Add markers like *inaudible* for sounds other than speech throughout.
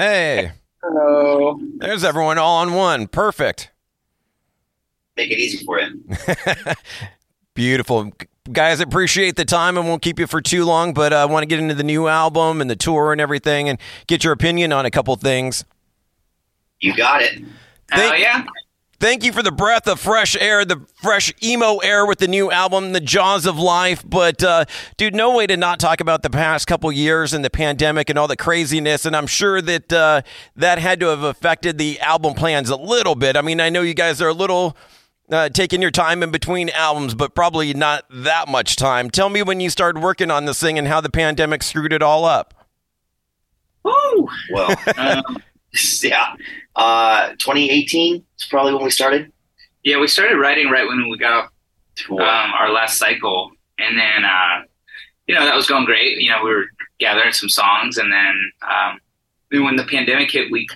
Hey, Hello. there's everyone all on one. Perfect. Make it easy for you. *laughs* Beautiful. Guys, appreciate the time and won't keep you for too long, but I want to get into the new album and the tour and everything and get your opinion on a couple things. You got it. Hell yeah. Thank you for the breath of fresh air, the fresh emo air with the new album, The Jaws of Life. But, uh, dude, no way to not talk about the past couple years and the pandemic and all the craziness. And I'm sure that uh, that had to have affected the album plans a little bit. I mean, I know you guys are a little uh, taking your time in between albums, but probably not that much time. Tell me when you started working on this thing and how the pandemic screwed it all up. Woo. Well, Um, *laughs* *laughs* yeah. Uh, 2018 is probably when we started. yeah, we started writing right when we got off Cool. um, our last cycle, and then uh, you know that was going great. You know, we were gathering some songs, and then um, then when the pandemic hit, we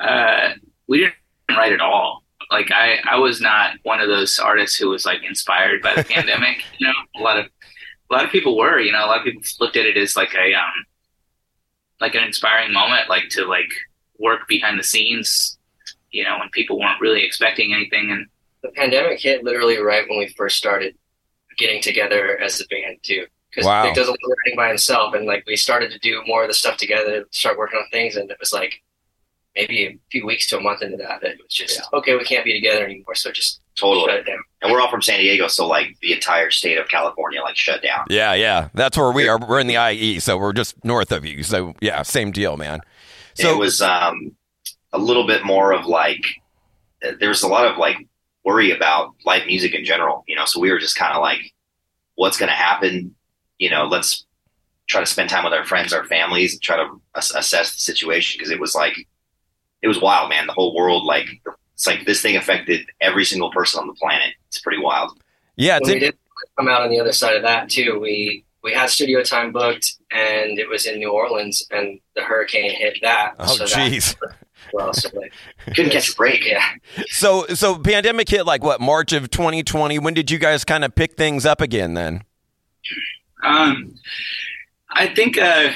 uh, we didn't write at all. Like I, I was not one of those artists who was like inspired by the *laughs* pandemic. You know, a lot of a lot of people were. You know, a lot of people looked at it as like a um, like an inspiring moment, like to like work behind the scenes. You know, when people weren't really expecting anything, and The pandemic hit literally right when we first started getting together as a band too. Because Wow. Vic does a lot of writing by himself, and like we started to do more of the stuff together, start working on things, and it was like maybe a few weeks to a month into that, that it was just okay, we can't be together anymore, so just totally. shut it down. And we're all from San Diego, so like the entire state of California like shut down. Yeah, yeah. That's where we are. We're in the IE, so we're just north of you. So, yeah, same deal, man. So, it was um, a little bit more of like uh, there was a lot of like worry about live music in general, you know. So we were just kind of like, what's going to happen? You know, let's try to spend time with our friends, our families, and try to ass- assess the situation because it was like it was wild, man. The whole world, like, it's like this thing affected every single person on the planet. It's pretty wild. yeah, it's when we did come out on the other side of that too, we we had studio time booked, and it was in New Orleans, and the hurricane hit that. Oh, so jeez. *laughs* well, so like, Couldn't catch a break. yeah. So, so pandemic hit like what March of 2020. When did you guys kind of pick things up again? Then, Um, I think uh,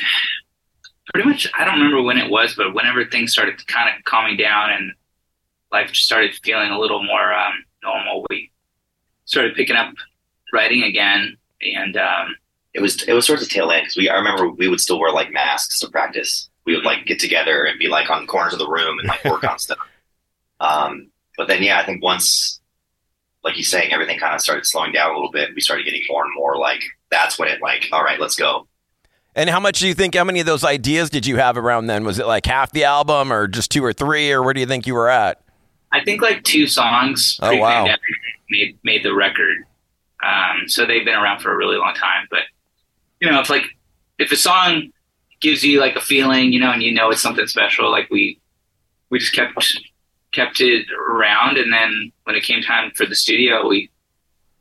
pretty much. I don't remember when it was, but whenever things started kind of calming down and life started feeling a little more um, normal, we started picking up writing again. And um, it was it was towards the tail end because we I remember we would still wear like masks to practice. We would like get together and be like on corners of the room and like work on *laughs* stuff. Um, but then yeah, I think once like he's saying everything kind of started slowing down a little bit, we started getting more and more like that's when it like all right, let's go. and how much do you think? How many of those ideas did you have around then? Was it like half the album, or just two or three, or where do you think you were at? I think like two songs Oh, wow. pre-pandemic made made the record. Um, so they've been around for a really long time. But you know, if like if a song gives you like a feeling, you know, and you know it's something special, like we we just kept kept it around, and then when it came time for the studio, we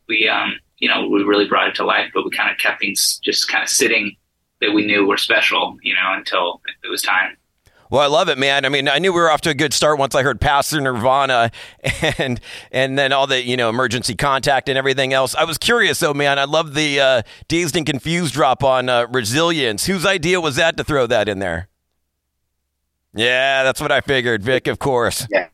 we um you know we really brought it to life, but we kind of kept things just kind of sitting that we knew were special, you know, until it was time. Well, I love it, man. I mean, I knew we were off to a good start once I heard Pass the Nirvana *laughs* and and then all the you know emergency contact and everything else. I was curious though, man. I love the uh, dazed and confused drop on uh, resilience. Whose idea was that to throw that in there? Yeah, that's what I figured, Vic. Of course. Yeah.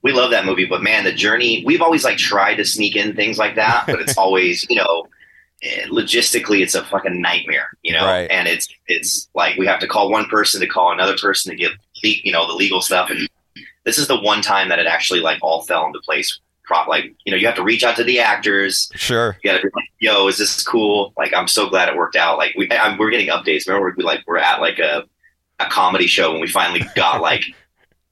We love that movie, but man, the journey we've always like tried to sneak in things like that, but it's *laughs* always, you know, Eh, logistically it's a fucking nightmare, you know? Right. And it's it's like we have to call one person to call another person to get you know, the legal stuff and this is the one time that it actually like all fell into place. Like, you know, you have to reach out to the actors. Sure. You gotta be like, yo, is this cool? Like, I'm so glad it worked out. Like, we I'm, we're getting updates. Remember, we like we're at like a a comedy show when we finally got *laughs* like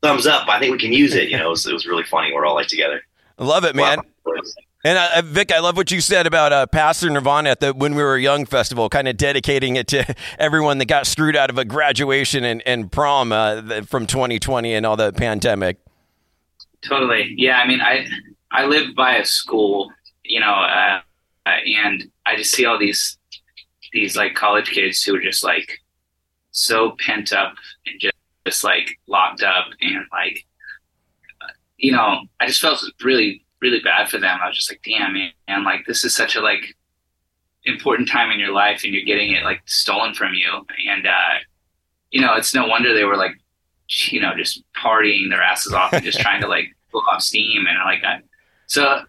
thumbs up. I think we can use it. You know, it was, it was really funny. We're all like together. Love it, man. Wow. And uh, Vic, I love what you said about uh, Pass the Nirvana at the When We Were Young festival, kind of dedicating it to *laughs* everyone that got screwed out of a graduation and, and prom uh, from 2020 and all the pandemic. Totally. Yeah. I mean, I I live by a school, you know, uh, and I just see all these these like college kids who are just like so pent up and just, just like locked up and like uh, you know, I just felt really really bad for them. I was just like, damn man, like this is such a like important time in your life and you're getting it like stolen from you and uh you know, it's no wonder they were like you know, just partying their asses off and just *laughs* trying to like pull off steam and like I, so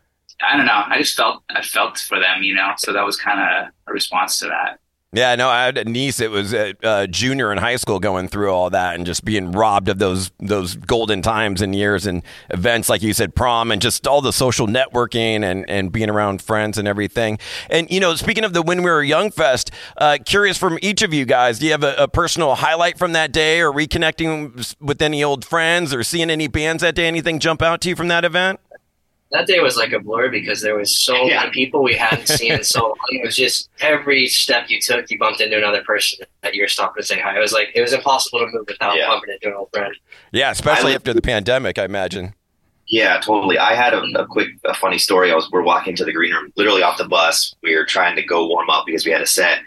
I don't know. I just felt I felt for them, you know. So that was kind of a response to that. Yeah, no, I had a niece that was a, a, junior in high school going through all that and just being robbed of those those golden times and years and events like you said, prom and just all the social networking and, and being around friends and everything. And you know, speaking of the When We Were Young Fest, uh, curious from each of you guys, do you have a, a, personal highlight from that day or reconnecting with any old friends or seeing any bands that day? Anything jump out to you from that event? That day was like a blur because there was so yeah. many people we hadn't *laughs* seen in so long. It was just every step you took, you bumped into another person that you were stopping to say hi. It was like it was impossible to move without yeah. bumping into an old friend. Yeah, especially after the pandemic, I imagine. Yeah, totally. I had a, a quick, a funny story. I was we're walking to the green room, literally off the bus. We were trying to go warm up because we had a set,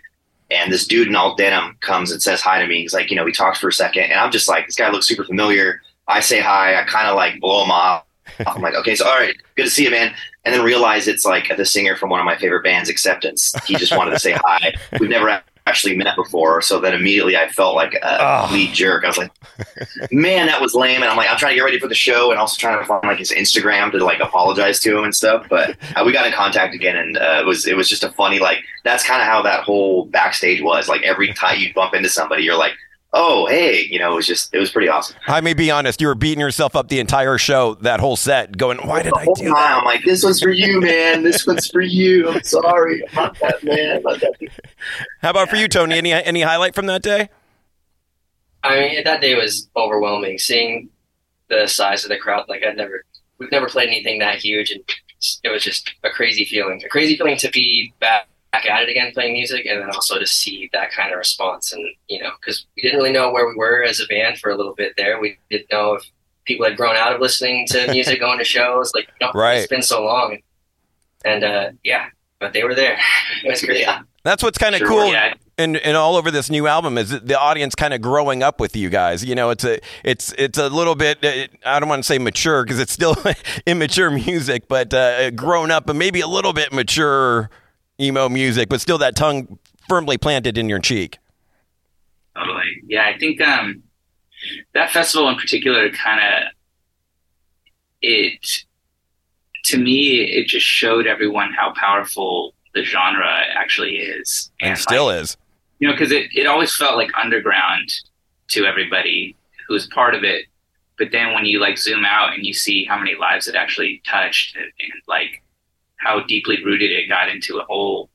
and this dude in all denim comes and says hi to me. He's like, you know, we talked for a second, and I'm just like, this guy looks super familiar. I say hi. I kind of like blow him off *laughs* I'm like, okay, so all right, good to see you, man. And then realize it's like the singer from one of my favorite bands, Acceptance. He just wanted to say hi. We've never actually met before, so then immediately I felt like a oh. complete jerk. I was like, man, that was lame. And I'm like, I'm trying to get ready for the show, and also trying to find like his Instagram to like apologize to him and stuff. But uh, we got in contact again, and uh, it was it was just a funny like that's kind of how that whole backstage was. Like every time you bump into somebody, you're like oh hey you know it was just it was pretty awesome. I may be honest you were beating yourself up the entire show that whole set going why did i do oh, time, that? I'm like this one's for you man. This one's for you. I'm sorry. I'm not that man. Not that *laughs* how about for you tony? Any any highlight from that day? I mean that day was overwhelming. Seeing the size of the crowd like i'd never we've never played anything that huge and it was just a crazy feeling. A crazy feeling to be back back at it again playing music and then also to see that kind of response and you know because we didn't really know where we were as a band for a little bit there. We didn't know if people had grown out of listening to *laughs* music going to shows like you know, right. it's been so long. And uh, yeah but they were there. *laughs* It was great. Yeah. that's what's kind of sure, cool yeah. and, and all over this new album is the audience kind of growing up with you guys. You know it's a it's it's a little bit uh, i don't want to say mature because it's still *laughs* immature music but uh, grown up and maybe a little bit mature emo music, but still that tongue firmly planted in your cheek. Totally. Yeah, I think um, that festival in particular kind of it to me it just showed everyone how powerful the genre actually is and, and still like, is you know because it, it always felt like underground to everybody who was part of it but then when you like zoom out and you see how many lives it actually touched and, and like how deeply rooted it got into a whole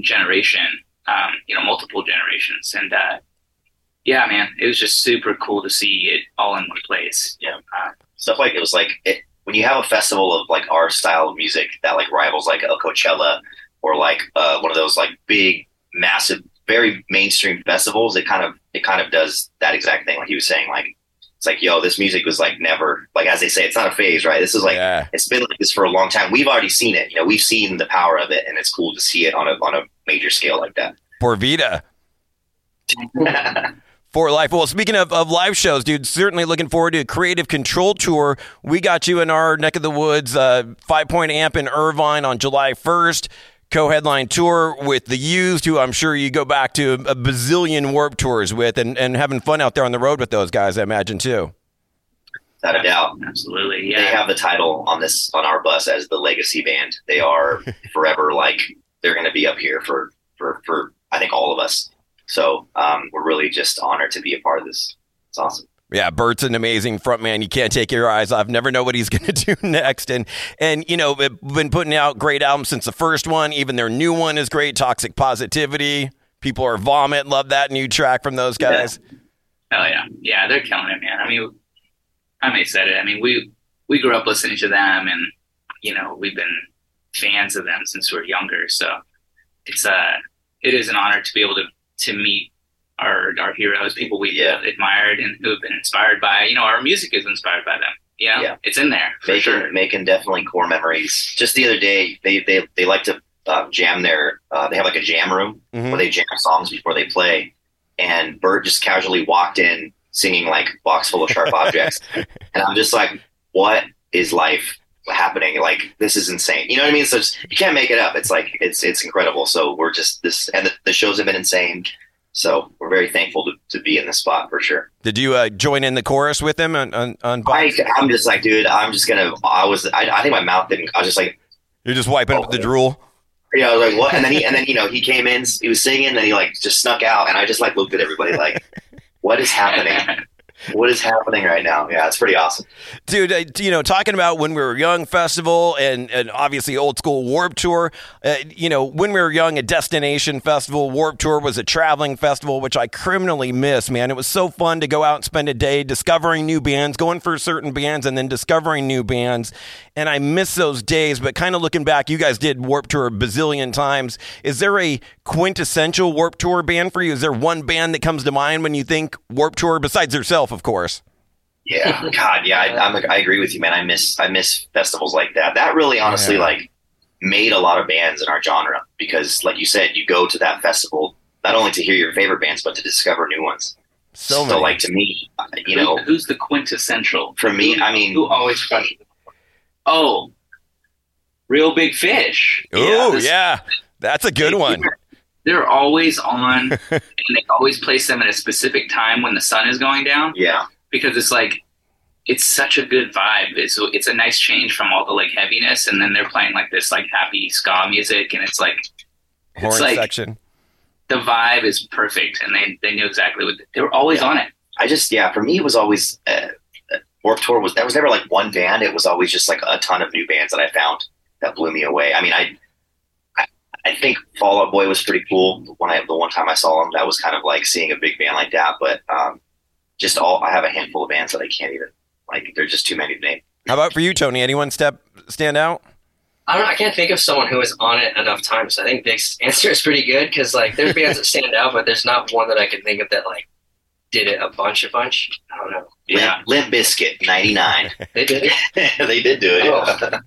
generation, um, you know, multiple generations. And uh, yeah, man, it was just super cool to see it all in one place. Yeah, uh, stuff like it was like it, when you have a festival of like our style of music that like rivals like a Coachella or like uh, one of those like big, massive, very mainstream festivals. It kind of it kind of does that exact thing. Like he was saying, like it's like, yo, this music was like never like as they say, it's not a phase, right? This is like yeah. it's been like this for a long time. We've already seen it. You know, we've seen the power of it, and it's cool to see it on a on a major scale like that. Por vida. *laughs* for life. Well, speaking of, of live shows, dude, certainly looking forward to a Creative Control Tour. We got you in our neck of the woods, uh, FivePoint Amp in Irvine on July 1st co-headline tour with the used who i'm sure you go back to a bazillion Warped Tours with and, and having fun out there on the road with those guys i imagine too. Without a doubt. Absolutely yeah. they have the title on this on our bus as the legacy band. They are *laughs* forever like they're going to be up here for for for i think all of us. So um, we're really just honored to be a part of this. It's awesome yeah, Bert's an amazing frontman. You can't take your eyes off. Never know what he's *laughs* going to do next. And and you know, been putting out great albums since the first one. Even their new one is great. Toxic Positivity. People are vomit. Love that new track from those guys. Yeah. Hell yeah, yeah, they're killing it, man. I mean, Jaime said it. I mean, we we grew up listening to them, and you know, we've been fans of them since we are younger. So it's uh, it is an honor to be able to to meet our our heroes, people we yeah. admired and who have been inspired by. You know, our music is inspired by them. You know? Yeah, it's in there for making, sure. Making definitely core memories. Just the other day, they they they like to uh, jam their. Uh, they have like a jam room mm-hmm. where they jam songs before they play. And Bert just casually walked in singing like "Box Full of Sharp *laughs* Objects," and I'm just like, "What is life happening. Like this is insane. You know what I mean? So you can't make it up. It's like it's it's incredible. So we're just this, and the, the shows have been insane So we're very thankful to, to be in this spot for sure. Did you uh, join in the chorus with him on on, on I, I'm just like, dude, I'm just gonna. I was. I, I think my mouth didn't. I was just like, You're just wiping Oh, up the drool. Yeah, I was like what? And then he, and then you know, he came in. He was singing, and then he like just snuck out, and I just like looked at everybody like, *laughs* what is happening? What is happening right now? Yeah, it's pretty awesome. Dude, uh, you know, talking about when we were young festival and, and obviously old school Warped Tour, uh, you know, when we were young, a destination festival, Warped Tour was a traveling festival, which I criminally miss, man. It was so fun to go out and spend a day discovering new bands, going for certain bands, and then discovering new bands. And I miss those days, but kind of looking back, you guys did Warped Tour a bazillion times. Is there a quintessential Warped Tour band for you? Is there one band that comes to mind when you think Warped Tour, besides yourself, of course? Yeah, *laughs* God, yeah, I, I'm, I agree with you, man. I miss I miss festivals like that. That really, honestly, Yeah. like made a lot of bands in our genre because, like you said, you go to that festival not only to hear your favorite bands but to discover new ones. So many. like to me, uh, you know, Who- who's the quintessential? for me, I mean, Who always crushes? Oh, Reel Big Fish. Oh this- yeah, that's a good one. They're always on, *laughs* and they always place them at a specific time when the sun is going down yeah, because it's like it's such a good vibe. It's it's a nice change from all the like heaviness, and then they're playing like this like happy ska music, and it's like Horn like- section. the vibe is perfect, and they they knew exactly what they were always Yeah. on it. I just yeah, for me, it was always uh, uh, Warped Tour was there was never like one band. It was always just like a ton of new bands that I found that blew me away. I mean, I I, I think Fall Out Boy was pretty cool when I the one time I saw them. That was kind of like seeing a big band like that. But um, just all I have a handful of bands that I can't even like. There's just too many to name. How about for you, Tony? Anyone step stand out? I don't. know, I can't think of someone who was on it enough times. I think Vic's answer is pretty good because like there's bands that stand out, but there's not one that I can think of that like did it a bunch, a bunch. I don't know. Yeah. Limp, Limp Bizkit '99. They did *laughs* they did do it. yeah.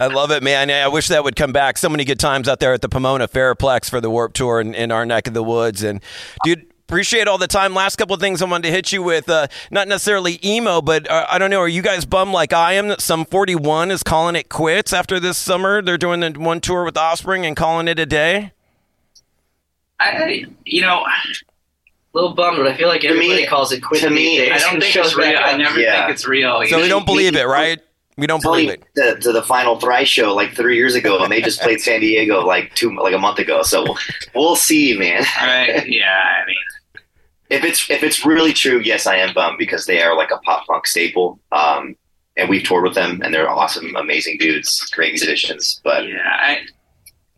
I love it, man. I wish that would come back. So many good times out there at the Pomona Fairplex for the Warped Tour in, in our neck of the woods. And, dude, appreciate all the time. Last couple of things I wanted to hit you with, uh, not necessarily emo, but uh, I don't know. Are you guys bummed like I am that Sum 41 is calling it quits after this summer? They're doing the one tour with Offspring and calling it a day? I you know A little bummed, but I feel like To me- everybody calls it quits. to me, I don't think it's real. I never Yeah. think it's real. So we You- don't believe it, right? We don't believe it. to, to the final Thrice show like three years ago, and they just played San Diego like two like a month ago. So we'll see, man. Right? Yeah. I mean, If it's if it's really true, yes, I am bummed because they are like a pop punk staple. Um, and we've toured with them, and they're awesome, amazing dudes, great musicians. But yeah. I,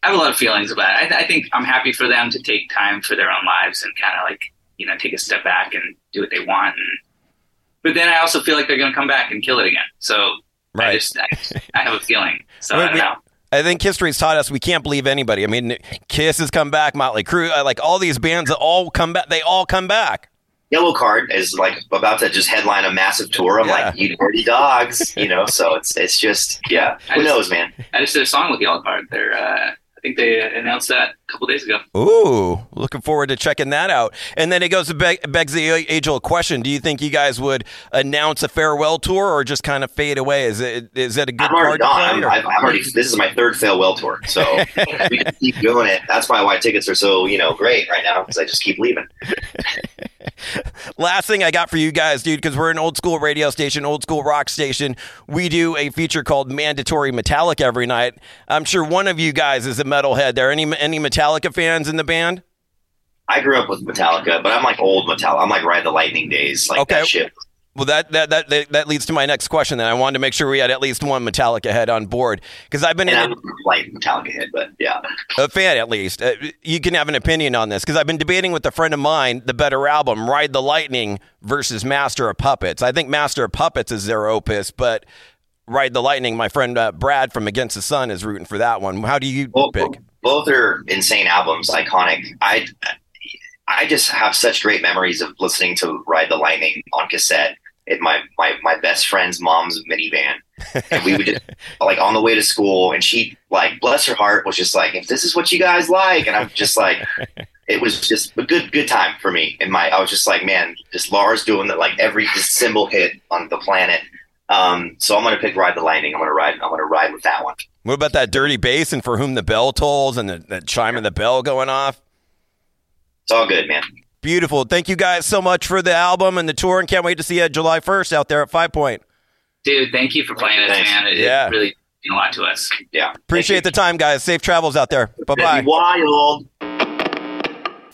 I have a lot of feelings about it. I, I think I'm happy for them to take time for their own lives and kind of like you know take a step back and do what they want. And, but then I also feel like they're going to come back and kill it again. So I Right. just I, I have a feeling. So Wait, I don't know. I think history's taught us we can't believe anybody. I mean, Kiss has come back, Motley Crue, uh, like all these bands that all come back. They all come back. Yellowcard is like about to just headline a massive tour. I'm Yeah. like, you dirty dogs, you know. *laughs* So it's it's just yeah. I Who just- knows, man? I just did a song with Yellowcard. They're uh, I think they announced that couple days ago. Ooh, looking forward to checking that out. And then it goes to beg, begs the age old question: Do you think you guys would announce a farewell tour or just kind of fade away? Is it is that a good I'm already card to done. play? I'm, or- I've, I'm already. This is my third farewell tour, so *laughs* we can keep doing it. That's probably why tickets are so you know great right now because I just keep leaving. *laughs* Last thing I got for you guys, dude, because we're an old school radio station, old school rock station. We do a feature called Mandatory Metallica every night. I'm sure one of you guys is a metalhead. There any any Metallica fans in the band? I grew up with Metallica, but I'm like old Metallica. I'm like Ride the Lightning days, like Okay. that shit. Well, that, that that that leads to my next question. Then I wanted to make sure we had at least one Metallica head on board because I've been in And a, I'm like Metallica head, but yeah, a fan at least. Uh, you can have an opinion on this because I've been debating with a friend of mine the better album, Ride the Lightning versus Master of Puppets. I think Master of Puppets is their opus, but Ride the Lightning, my friend uh, Brad from Against the Sun is rooting for that one. How do you both, pick? Both are insane albums, iconic. I I just have such great memories of listening to Ride the Lightning on cassette in my my my best friend's mom's minivan, and we would just *laughs* like on the way to school, and she like bless her heart was just like, if this is what you guys like, and I'm just like. *laughs* It was just a good good time for me. And my I was just like, man, just Lars doing that like every just cymbal hit on the planet. Um, so I'm gonna pick Ride the Lightning. I'm gonna ride. I'm gonna ride with that one. What about that dirty bass and for whom the bell tolls and the, the chime of the bell going off? It's all good, man. Beautiful. Thank you guys so much for the album and the tour, and can't wait to see you July 1st out there at FivePoint. Dude, thank you for playing us, Thanks. man. It, Yeah. it really meant a lot to us. Yeah. Appreciate the time, guys. Safe travels out there. Bye bye. Wild.